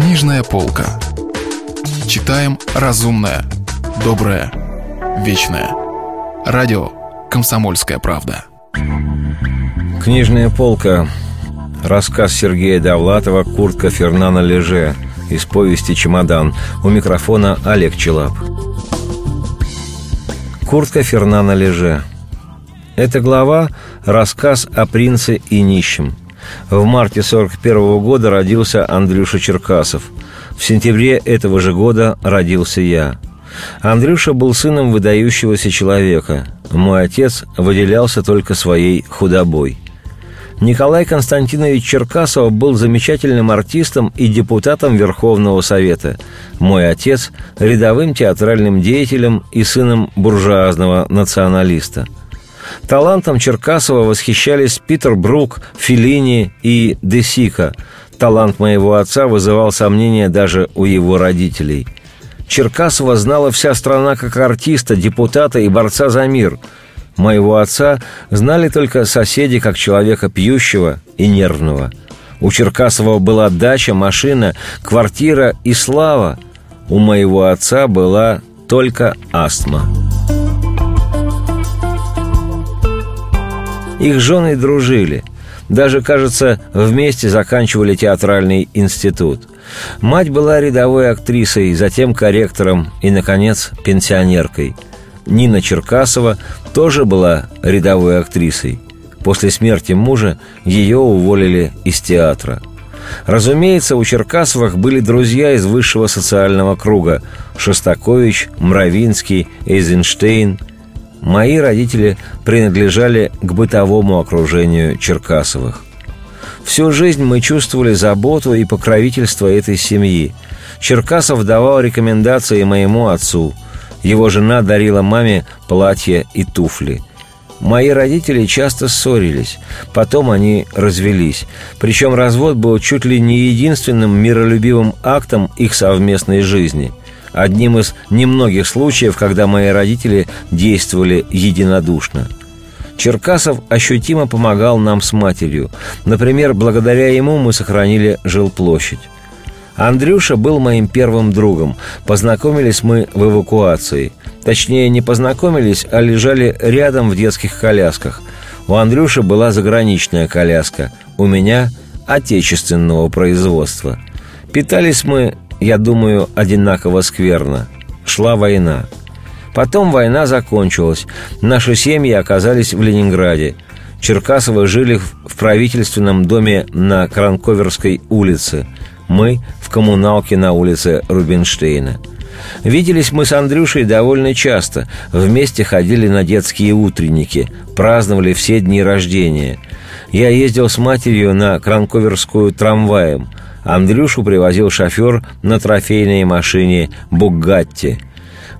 Книжная полка. Читаем разумное, доброе, вечное. Радио «Комсомольская правда». Книжная полка. Рассказ Сергея Довлатова «Куртка Фернана Леже» из повести «Чемодан». У микрофона Олег Челап. Куртка Фернана Леже. Эта глава – рассказ о принце и нищем. В марте 41 года родился Андрюша Черкасов. В сентябре этого же года родился я. Андрюша был сыном выдающегося человека. Мой отец выделялся только своей худобой. Николай Константинович Черкасов был замечательным артистом и депутатом Верховного Совета. Мой отец – рядовым театральным деятелем и сыном буржуазного националиста – Талантом Черкасова восхищались Питер Брук, Филини и Десика. Талант моего отца вызывал сомнения даже у его родителей. Черкасова знала вся страна как артиста, депутата и борца за мир. Моего отца знали только соседи как человека пьющего и нервного. У Черкасова была дача, машина, квартира и слава. У моего отца была только астма. Их жены дружили. Даже, кажется, вместе заканчивали театральный институт. Мать была рядовой актрисой, затем корректором и, наконец, пенсионеркой. Нина Черкасова тоже была рядовой актрисой. После смерти мужа ее уволили из театра. Разумеется, у Черкасовых были друзья из высшего социального круга – Шостакович, Мравинский, Эйзенштейн – Мои родители принадлежали к бытовому окружению Черкасовых. Всю жизнь мы чувствовали заботу и покровительство этой семьи. Черкасов давал рекомендации моему отцу. Его жена дарила маме платья и туфли. Мои родители часто ссорились, потом они развелись. Причем развод был чуть ли не единственным миролюбивым актом их совместной жизни – одним из немногих случаев, когда мои родители действовали единодушно. Черкасов ощутимо помогал нам с матерью. Например, благодаря ему мы сохранили жилплощадь. Андрюша был моим первым другом. Познакомились мы в эвакуации. Точнее, не познакомились, а лежали рядом в детских колясках. У Андрюши была заграничная коляска, у меня – отечественного производства. Питались мы я думаю, одинаково скверно. Шла война. Потом война закончилась. Наши семьи оказались в Ленинграде. Черкасовы жили в правительственном доме на Кранковерской улице. Мы в коммуналке на улице Рубинштейна. Виделись мы с Андрюшей довольно часто. Вместе ходили на детские утренники, праздновали все дни рождения. Я ездил с матерью на Кранковерскую трамваем – Андрюшу привозил шофер на трофейной машине «Бугатти».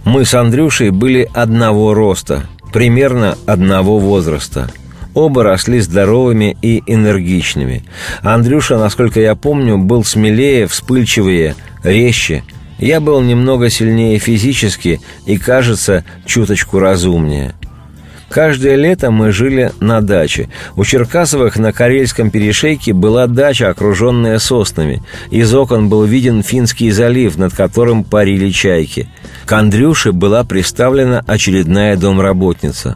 Мы с Андрюшей были одного роста, примерно одного возраста. Оба росли здоровыми и энергичными. Андрюша, насколько я помню, был смелее, вспыльчивее, резче. Я был немного сильнее физически и, кажется, чуточку разумнее – Каждое лето мы жили на даче. У Черкасовых на Карельском перешейке была дача, окруженная соснами. Из окон был виден Финский залив, над которым парили чайки. К Андрюше была представлена очередная домработница.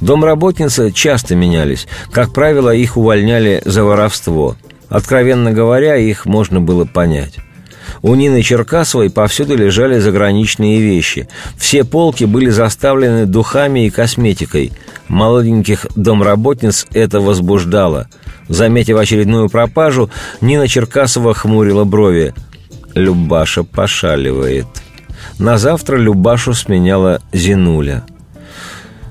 Домработницы часто менялись. Как правило, их увольняли за воровство. Откровенно говоря, их можно было понять. У Нины Черкасовой повсюду лежали заграничные вещи. Все полки были заставлены духами и косметикой. Молоденьких домработниц это возбуждало. Заметив очередную пропажу, Нина Черкасова хмурила брови. Любаша пошаливает. На завтра Любашу сменяла Зинуля –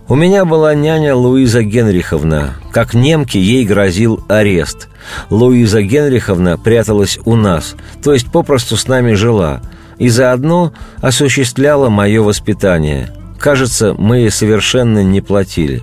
у меня была няня Луиза Генриховна. Как немке ей грозил арест. Луиза Генриховна пряталась у нас, то есть попросту с нами жила, и заодно осуществляла мое воспитание. Кажется, мы ей совершенно не платили.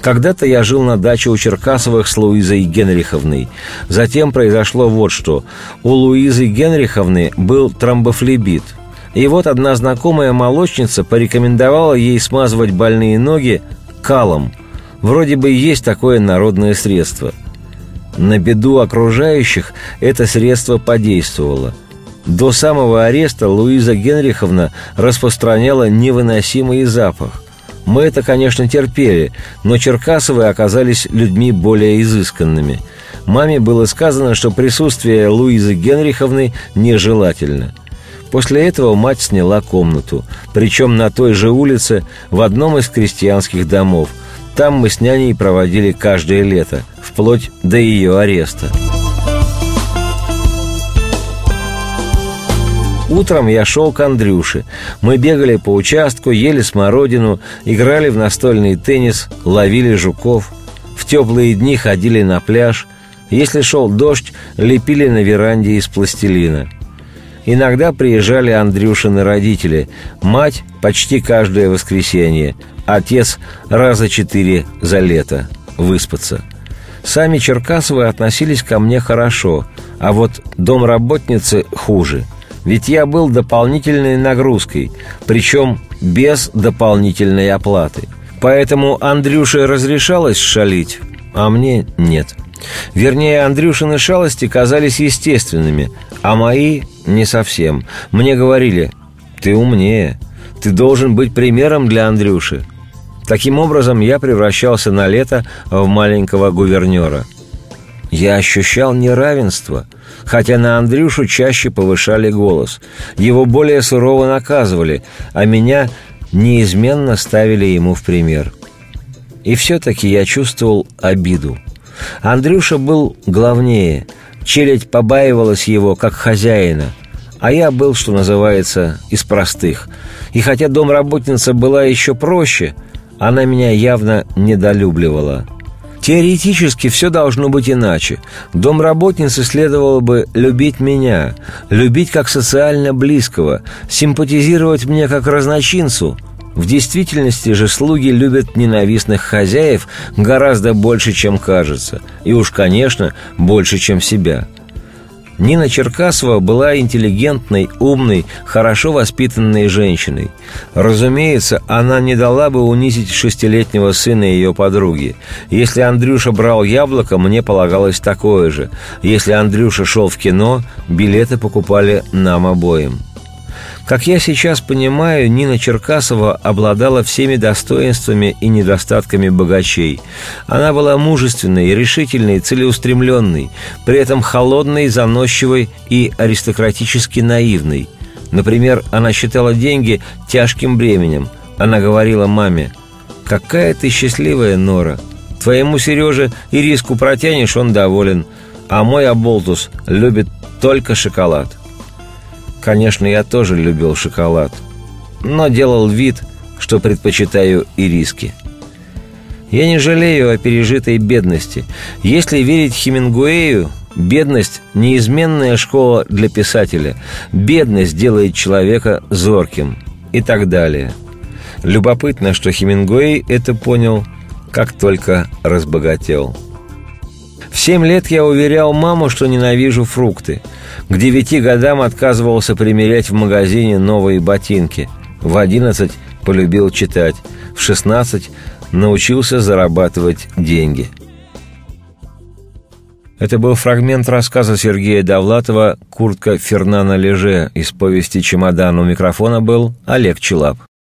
Когда-то я жил на даче у Черкасовых с Луизой Генриховной. Затем произошло вот что. У Луизы Генриховны был тромбофлебит – и вот одна знакомая молочница порекомендовала ей смазывать больные ноги калом. Вроде бы есть такое народное средство. На беду окружающих это средство подействовало. До самого ареста Луиза Генриховна распространяла невыносимый запах. Мы это, конечно, терпели, но Черкасовы оказались людьми более изысканными. Маме было сказано, что присутствие Луизы Генриховны нежелательно. После этого мать сняла комнату, причем на той же улице, в одном из крестьянских домов. Там мы с няней проводили каждое лето, вплоть до ее ареста. Утром я шел к Андрюше. Мы бегали по участку, ели смородину, играли в настольный теннис, ловили жуков. В теплые дни ходили на пляж. Если шел дождь, лепили на веранде из пластилина. Иногда приезжали Андрюшины родители. Мать почти каждое воскресенье. Отец раза четыре за лето. Выспаться. Сами Черкасовы относились ко мне хорошо, а вот домработницы хуже – ведь я был дополнительной нагрузкой, причем без дополнительной оплаты. Поэтому Андрюше разрешалось шалить, а мне нет. Вернее, Андрюшины шалости казались естественными, а мои не совсем. Мне говорили, ты умнее, ты должен быть примером для Андрюши. Таким образом, я превращался на лето в маленького гувернера. Я ощущал неравенство, хотя на Андрюшу чаще повышали голос. Его более сурово наказывали, а меня неизменно ставили ему в пример. И все-таки я чувствовал обиду. Андрюша был главнее, челядь побаивалась его как хозяина, а я был, что называется, из простых. И хотя домработница была еще проще, она меня явно недолюбливала – Теоретически все должно быть иначе. Домработнице следовало бы любить меня, любить как социально близкого, симпатизировать мне как разночинцу. В действительности же слуги любят ненавистных хозяев гораздо больше, чем кажется. И уж, конечно, больше, чем себя – Нина Черкасова была интеллигентной, умной, хорошо воспитанной женщиной. Разумеется, она не дала бы унизить шестилетнего сына ее подруги. Если Андрюша брал яблоко, мне полагалось такое же. Если Андрюша шел в кино, билеты покупали нам обоим. Как я сейчас понимаю, Нина Черкасова обладала всеми достоинствами и недостатками богачей. Она была мужественной, решительной, целеустремленной, при этом холодной, заносчивой и аристократически наивной. Например, она считала деньги тяжким бременем. Она говорила маме, «Какая ты счастливая, Нора! Твоему Сереже и риску протянешь, он доволен, а мой Аболтус любит только шоколад». Конечно, я тоже любил шоколад, но делал вид, что предпочитаю ириски. Я не жалею о пережитой бедности. Если верить Хемингуэю, бедность – неизменная школа для писателя. Бедность делает человека зорким и так далее. Любопытно, что Хемингуэй это понял, как только разбогател. В семь лет я уверял маму, что ненавижу фрукты. К девяти годам отказывался примерять в магазине новые ботинки. В одиннадцать полюбил читать. В шестнадцать научился зарабатывать деньги. Это был фрагмент рассказа Сергея Довлатова «Куртка Фернана Леже» из повести «Чемодан». У микрофона был Олег Челап.